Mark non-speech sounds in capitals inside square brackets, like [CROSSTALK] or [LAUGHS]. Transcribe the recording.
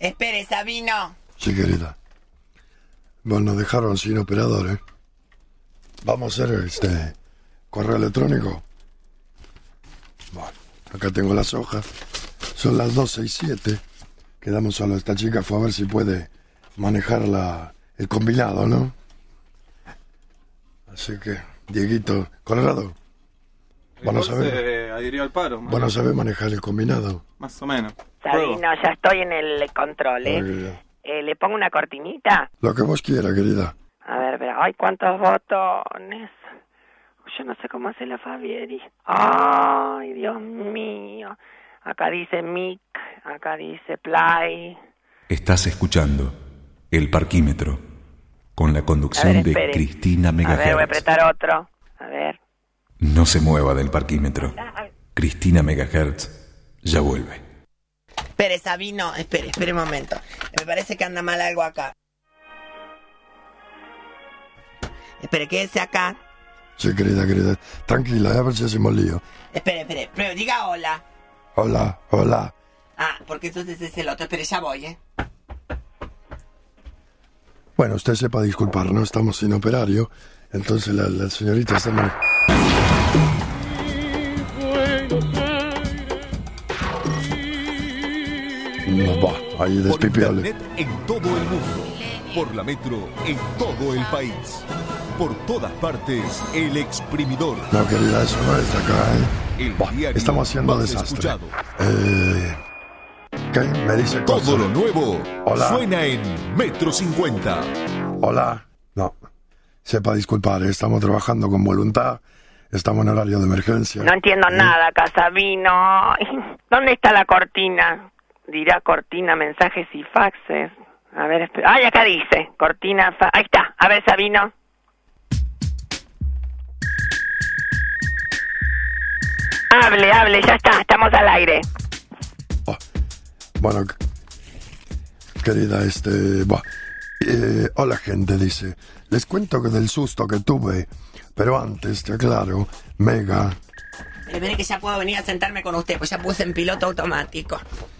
Espere, Sabino. Sí, querida. Bueno, nos dejaron sin operador, ¿eh? Vamos a hacer este correo electrónico. Bueno, acá tengo las hojas. Son las 12 y 7. Quedamos solo. Esta chica fue a ver si puede manejar la, el combinado, ¿no? Así que, Dieguito, Colorado. Bueno, Entonces, sabe, eh, adhirió al paro. bueno, sabe manejar el combinado. Más o menos. Sabino, ya estoy en el control, ¿eh? Eh, ¿Le pongo una cortinita? Lo que vos quieras, querida. A ver, pero, ay, cuántos botones. Yo no sé cómo hace la Fabieri. Ay, Dios mío. Acá dice mic, acá dice play. Estás escuchando El Parquímetro con la conducción ver, de. Cristina A ver, voy a Megahertz. apretar otro. A ver. No se mueva del parquímetro. Cristina Megahertz ya vuelve. Espere, Sabino, espere, espere un momento. Me parece que anda mal algo acá. Espere, quédese acá. Sí, querida, querida. Tranquila, a ver si hacemos lío. Espere, espere, pero diga hola. Hola, hola. Ah, porque entonces es el otro. Espere, ya voy, ¿eh? Bueno, usted sepa disculpar, no estamos sin operario. Entonces la, la señorita está... mal- No, ahí internet en todo el mundo. Por la metro en todo el país. Por todas partes, el exprimidor. No, querida, eso no es de acá, ¿eh? Diario estamos haciendo desastre. Eh, ¿Qué? Me dice Todo cosas. lo nuevo Hola. suena en Metro 50. Hola. No. Sepa disculpar, ¿eh? estamos trabajando con voluntad. Estamos en horario de emergencia. No entiendo ¿Eh? nada acá, Sabino. Ay, [LAUGHS] ¿Dónde está la cortina? Dirá cortina, mensajes y faxes. A ver, espera. Ay, acá dice. Cortina, fa- Ahí está. A ver, Sabino. Hable, hable, ya está. Estamos al aire. Oh, Bueno, querida, este... buah, eh, hola gente, dice. Les cuento que del susto que tuve, pero antes, te aclaro, Mega, Espere que ya puedo venir a sentarme con usted, pues ya puse en piloto automático.